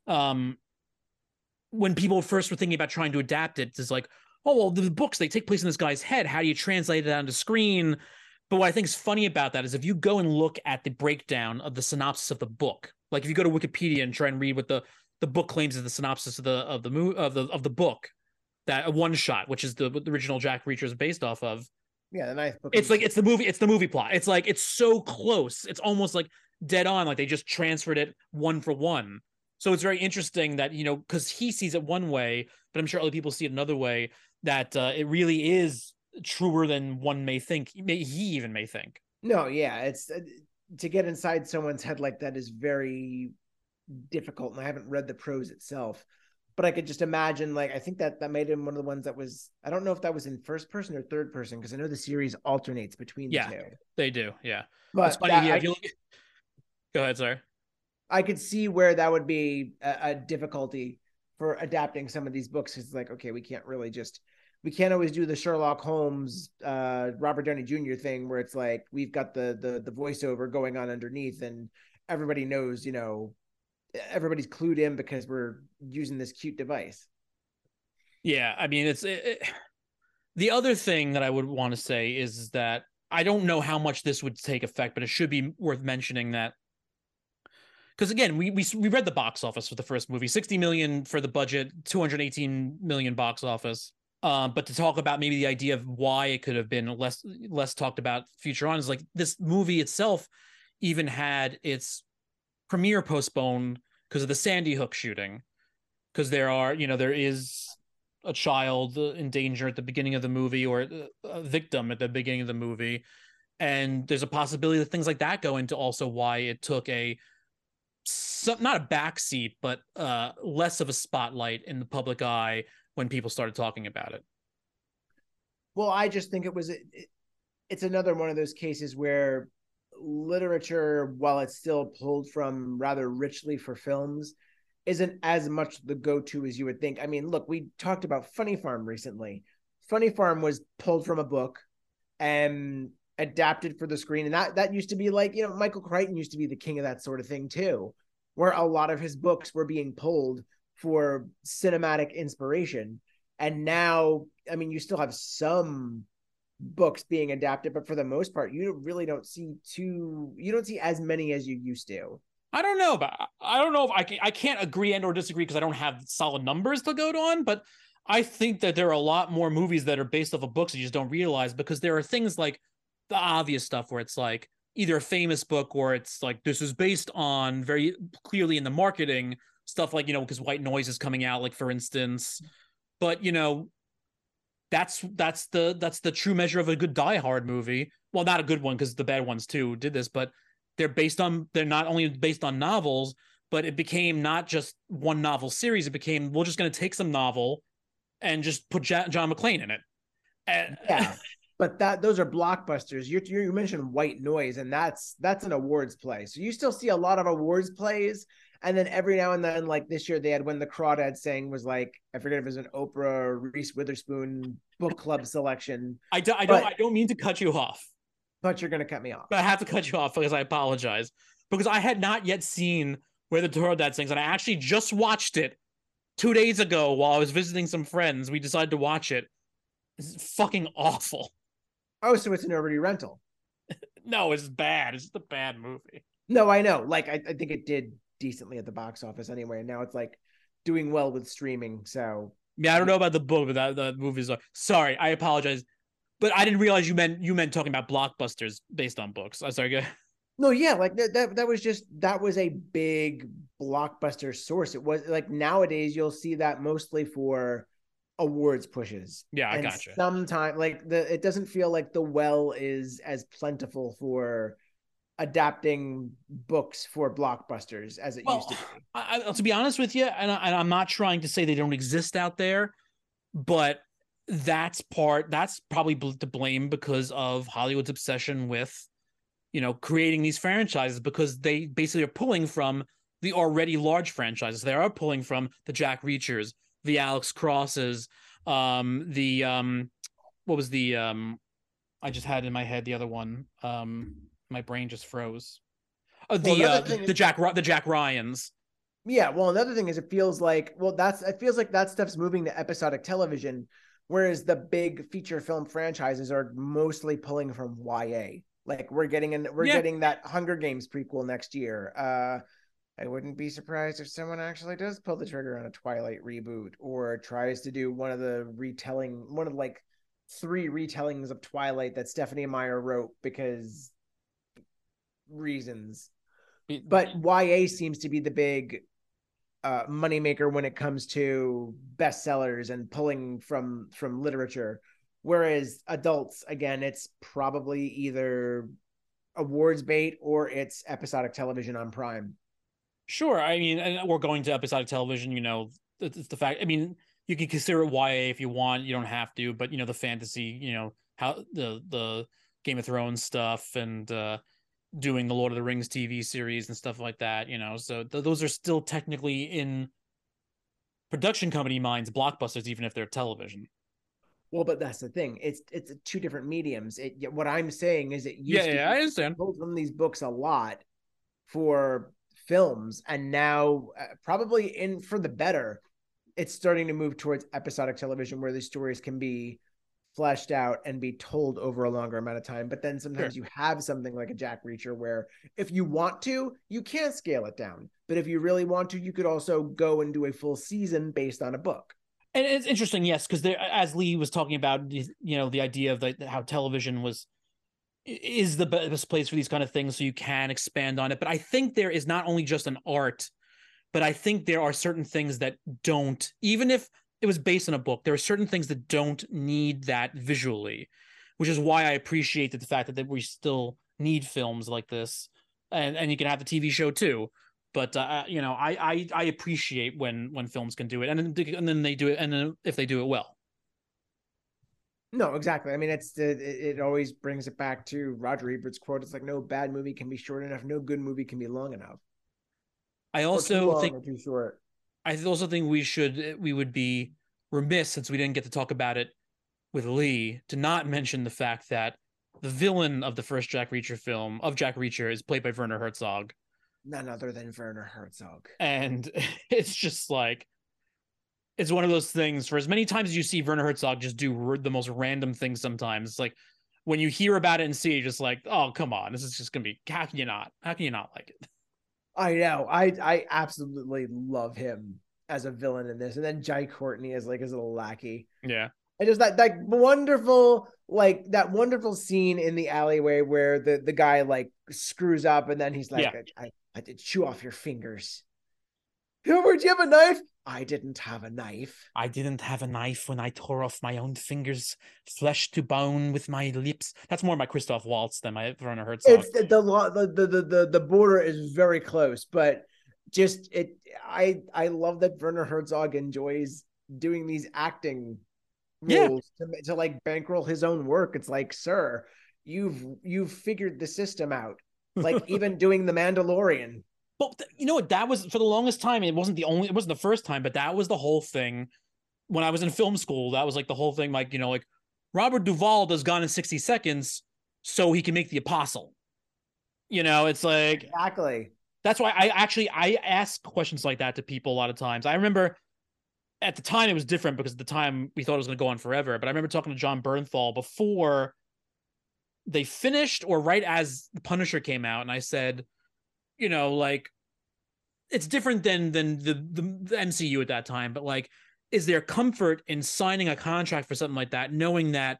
um when people first were thinking about trying to adapt it, it's like, oh well, the books they take place in this guy's head. How do you translate it onto screen? But what I think is funny about that is if you go and look at the breakdown of the synopsis of the book, like if you go to Wikipedia and try and read what the the book claims is the synopsis of the of the mo- of the of the book, that a one shot, which is the the original Jack Reacher is based off of. Yeah, the ninth book. It's like it's the movie. It's the movie plot. It's like it's so close. It's almost like dead on. Like they just transferred it one for one. So it's very interesting that you know because he sees it one way, but I'm sure other people see it another way. That uh, it really is truer than one may think. May, he even may think. No, yeah, it's uh, to get inside someone's head like that is very difficult, and I haven't read the prose itself, but I could just imagine. Like, I think that that made him one of the ones that was. I don't know if that was in first person or third person because I know the series alternates between Yeah. the two. They do. Yeah. But It's funny. yeah. I, if you look... Go ahead, sorry. I could see where that would be a, a difficulty for adapting some of these books. It's like, okay, we can't really just we can't always do the Sherlock Holmes, uh, Robert Downey Jr. thing where it's like we've got the the the voiceover going on underneath and everybody knows, you know, everybody's clued in because we're using this cute device. Yeah, I mean, it's it, it- the other thing that I would want to say is that I don't know how much this would take effect, but it should be worth mentioning that because again, we we we read the box office for the first movie, sixty million for the budget, two hundred eighteen million box office. Um, but to talk about maybe the idea of why it could have been less less talked about future on is like this movie itself even had its premiere postponed because of the Sandy Hook shooting. Because there are, you know, there is a child in danger at the beginning of the movie or uh, a victim at the beginning of the movie and there's a possibility that things like that go into also why it took a not a backseat but uh less of a spotlight in the public eye when people started talking about it Well, I just think it was it, it's another one of those cases where literature, while it's still pulled from rather richly for films, isn't as much the go-to as you would think. I mean, look, we talked about Funny Farm recently. Funny Farm was pulled from a book and adapted for the screen, and that that used to be like you know Michael Crichton used to be the king of that sort of thing too, where a lot of his books were being pulled for cinematic inspiration, and now I mean you still have some books being adapted, but for the most part, you really don't see too you don't see as many as you used to. i don't know but i don't know if i can i can't agree and or disagree because i don't have solid numbers to go on but i think that there are a lot more movies that are based off of books you just don't realize because there are things like the obvious stuff where it's like either a famous book or it's like this is based on very clearly in the marketing stuff like you know because white noise is coming out like for instance but you know that's that's the that's the true measure of a good die hard movie well not a good one because the bad ones too did this but they're based on they're not only based on novels but it became not just one novel series it became we're just going to take some novel and just put Ja- john mcclane in it and Yeah. But that those are blockbusters. You you mentioned White Noise, and that's that's an awards play. So you still see a lot of awards plays, and then every now and then, like this year, they had when the Crawdad sang was like I forget if it was an Oprah or Reese Witherspoon book club selection. I, do, I don't But- i don't mean to cut you off But you're gonna cut me off. but I have to cut you off because I apologize because I had not yet seen where the Crawdad sings, and I actually just watched it two days ago while I was visiting some friends. We decided to watch it. It's fucking awful. Oh, so it's an already rental. No, it's bad. It's just a bad movie. No, I know. Like I, I think it did decently at the box office anyway. And now it's like doing well with streaming. So Yeah, I don't know about the book, but that the movies are. Sorry, I apologize, but I didn't realize you meant you meant talking about blockbusters based on books. I'm sorry. Go. no, yeah, like that, that that was just that was a big blockbuster source. It was like nowadays you'll see that mostly for awards pushes. Yeah, I and gotcha. Sometimes like the it doesn't feel like the well is as plentiful for adapting books for blockbusters as it Well, used to be. I, to be honest with you, and, I, and I'm not trying to say they don't exist out there, but that's part that's probably bl- to blame because of Hollywood's obsession with, you know, creating these franchises because they basically are pulling from the already large franchises. They are pulling from the Jack Reachers, the Alex Crosses, um, the um, what was the um, I just had in my head the other one. Um, my brain just froze. Uh, the Well, uh, the is- Jack the Jack Ryans. Yeah, well, another thing is it feels like well, that's it feels like that stuff's moving to episodic television, whereas the big feature film franchises are mostly pulling from YA. Like we're getting in, we're Yeah. getting that Hunger Games prequel next year. Uh, I wouldn't be surprised if someone actually does pull the trigger on a Twilight reboot or tries to do one of the retelling, one of like three retellings of Twilight that Stephenie Meyer wrote because reasons but YA seems to be the big uh, moneymaker when it comes to bestsellers and pulling from from literature. Whereas adults, again, it's probably either awards bait or it's episodic television on Prime. Sure. I mean, and we're going to episodic television. You know, it's it's the fact. I mean, you can consider it YA if you want. You don't have to, but you know, the fantasy. You know, how the the Game of Thrones stuff and uh doing the Lord of the Rings TV series and stuff like that. You know, so th- those are still technically in production company minds blockbusters, even if they're television. Well, but that's the thing; it's it's two different mediums. It what I'm saying is it used Yeah, to yeah, I understand. pulled from these books a lot for films and now uh, probably in for the better it's starting to move towards episodic television where these stories can be fleshed out and be told over a longer amount of time but then sometimes you have something like a jack reacher where if you want to you can scale it down but if you really want to you could also go and do a full season based on a book And it's interesting, yes, because there, as Lee was talking about, you know, the idea of the, how television was is the best place for these kind of things, so you can expand on it. But I think there is not only just an art, but I think there are certain things that don't, even if it was based on a book, there are certain things that don't need that visually, which is why I appreciate the fact that, that we still need films like this, and and you can have the TV show too. But uh, you know I, I i appreciate when when films can do it. And then and then they do it and then if they do it well. No exactly. I mean it's it, it always brings it back to roger ebert's quote. It's like no bad movie can be short enough. No good movie can be long enough. I also think too short i also think we should we would be remiss since we didn't get to talk about it with lee to not mention the fact that the villain of the first jack reacher film of jack reacher is played by werner herzog. None other than werner herzog. And it's just like it's one of those things for as many times as you see Werner Herzog just do the most random things sometimes it's like when you hear about it and see it just like oh come on this is just gonna be how can you not how can you not like it I know. I I absolutely love him as a villain in this, and then Jai Courtney as like his little lackey. yeah And just that that wonderful like that wonderful scene in the alleyway where the the guy like screws up, and then he's like, Yeah. I, I did chew off your fingers. Gilbert, do you have a knife? I didn't have a knife. I didn't have a knife when I tore off my own fingers flesh to bone with my lips that's more my Christoph Waltz than my Werner Herzog It's the the, the the the border is very close, but just it. I I love that Werner Herzog enjoys doing these acting Yeah. roles to, to like bankroll his own work. It's like, sir, you've you've figured the system out. Like even doing the Mandalorian. But th- you know what? That was for the longest time. It wasn't the only. It wasn't the first time, but that was the whole thing. When I was in film school, that was like the whole thing. Like you know, like Robert Duvall does Gone in sixty seconds, so he can make the Apostle. You know, it's like Exactly. that's why I actually I ask questions like that to people a lot of times. I remember at the time it was different because at the time we thought it was going to go on forever. But I remember talking to Jon Bernthal before they finished or right as the Punisher came out, and I said, you know, like it's different than than the, the the MCU at that time, but like, is there comfort in signing a contract for something like that, knowing that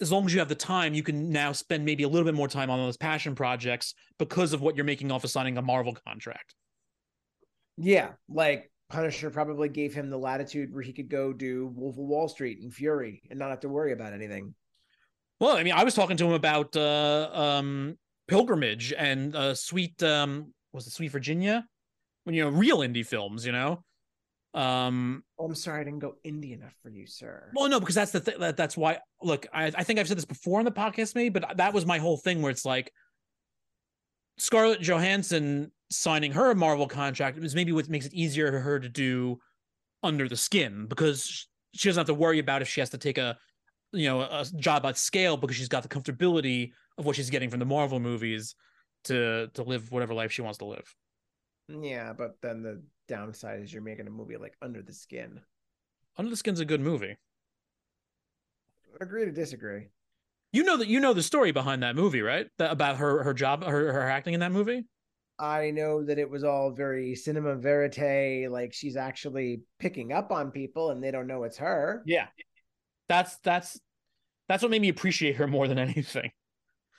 as long as you have the time, you can now spend maybe a little bit more time on those passion projects because of what you're making off of signing a Marvel contract. Yeah, like Punisher probably gave him the latitude where he could go do Wolf of Wall Street and Fury and not have to worry about anything. Well, I mean, I was talking to him about uh, um, Pilgrimage and uh, Sweet um, was it Sweet Virginia? When you know real indie films, you know. Um, oh, I'm sorry, I didn't go indie enough for you, sir. Well, no, because that's the thing. That, that's why. Look, I, I think I've said this before in the podcast, maybe, but that was my whole thing where it's like Scarlett Johansson signing her Marvel contract is maybe what makes it easier for her to do under the skin because she doesn't have to worry about if she has to take a you know a job at scale because she's got the comfortability of what she's getting from the Marvel movies to to live whatever life she wants to live. Yeah, but then the downside is you're making a movie like Under the Skin. Under the Skin's a good movie. Agree to disagree. You know that you know the story behind that movie, right? That, about her her job her her acting in that movie. I know that it was all very cinema verite, like she's actually picking up on people and they don't know it's her. Yeah. That's that's that's what made me appreciate her more than anything.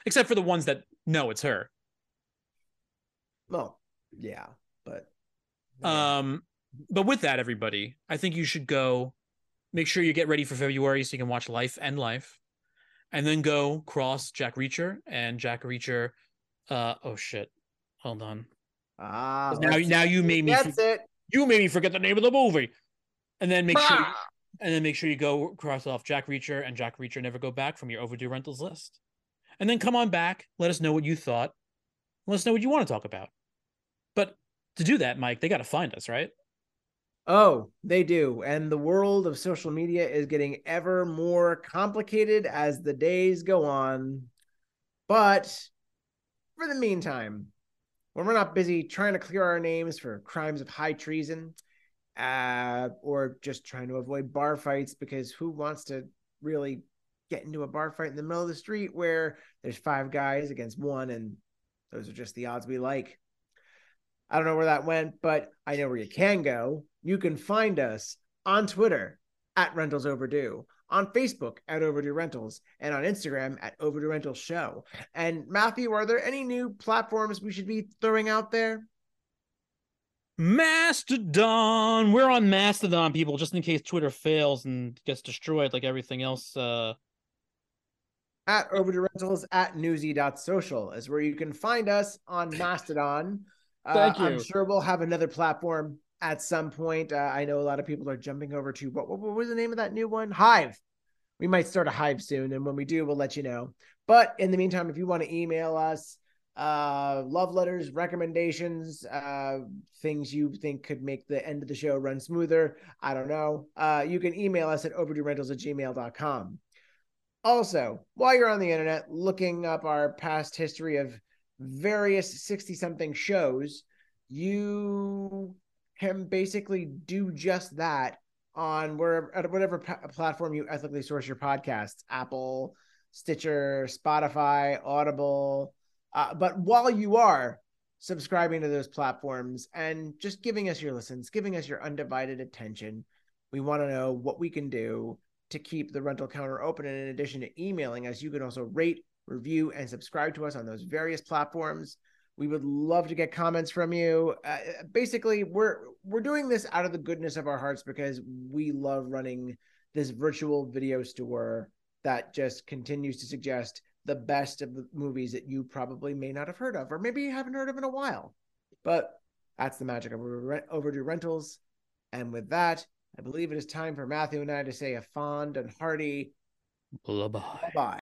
Except for the ones that know it's her. Well, yeah, but yeah. um but with that everybody, I think you should go make sure you get ready for February so you can watch Life and Life. And then go cross Jack Reacher and Jack Reacher uh oh shit. Hold on. Ah, now now you made me That's for- it. You made me forget the name of the movie. And then make bah! sure and then make sure you go cross off Jack Reacher and Jack Reacher never go back from your overdue rentals list. And then come on back, let us know what you thought. Let us know what you want to talk about. But to do that, Mike, they got to find us, right? Oh, they do. And the world of social media is getting ever more complicated as the days go on. But for the meantime, when we're not busy trying to clear our names for crimes of high treason, uh, or just trying to avoid bar fights because who wants to really get into a bar fight in the middle of the street where there's five guys against one and those are just the odds we like. I don't know where that went, but I know where you can go. You can find us on Twitter at Rentals Overdue, on Facebook at Overdue Rentals, and on Instagram at Overdue Rentals Show. And Matthew, are there any new platforms we should be throwing out there? Mastodon. We're on Mastodon, people, just in case Twitter fails and gets destroyed like everything else. Uh... At Overdue Rentals at newsy.social is where you can find us on Mastodon. Thank uh, you. I'm sure we'll have another platform at some point. Uh, I know a lot of people are jumping over to what, what, what was the name of that new one? Hive. We might start a Hive soon, and when we do, we'll let you know. But in the meantime, if you want to email us, uh, love letters, recommendations, uh, things you think could make the end of the show run smoother. I don't know. Uh, you can email us at overduerentals at gmail.com. Also, while you're on the internet looking up our past history of various 60 something shows, you can basically do just that on wherever, at whatever platform you ethically source your podcasts Apple, Stitcher, Spotify, Audible uh, but while you are subscribing to those platforms and just giving us your listens, giving us your undivided attention, we want to know what we can do to keep the rental counter open. And in addition to emailing us, you can also rate, review, and subscribe to us on those various platforms. We would love to get comments from you. Uh, basically, we're we're doing this out of the goodness of our hearts because we love running this virtual video store that just continues to suggest the best of the movies that you probably may not have heard of, or maybe you haven't heard of in a while. But that's the magic of overdue rentals. And with that, I believe it is time for Matthew and I to say a fond and hearty bye bye. Bye.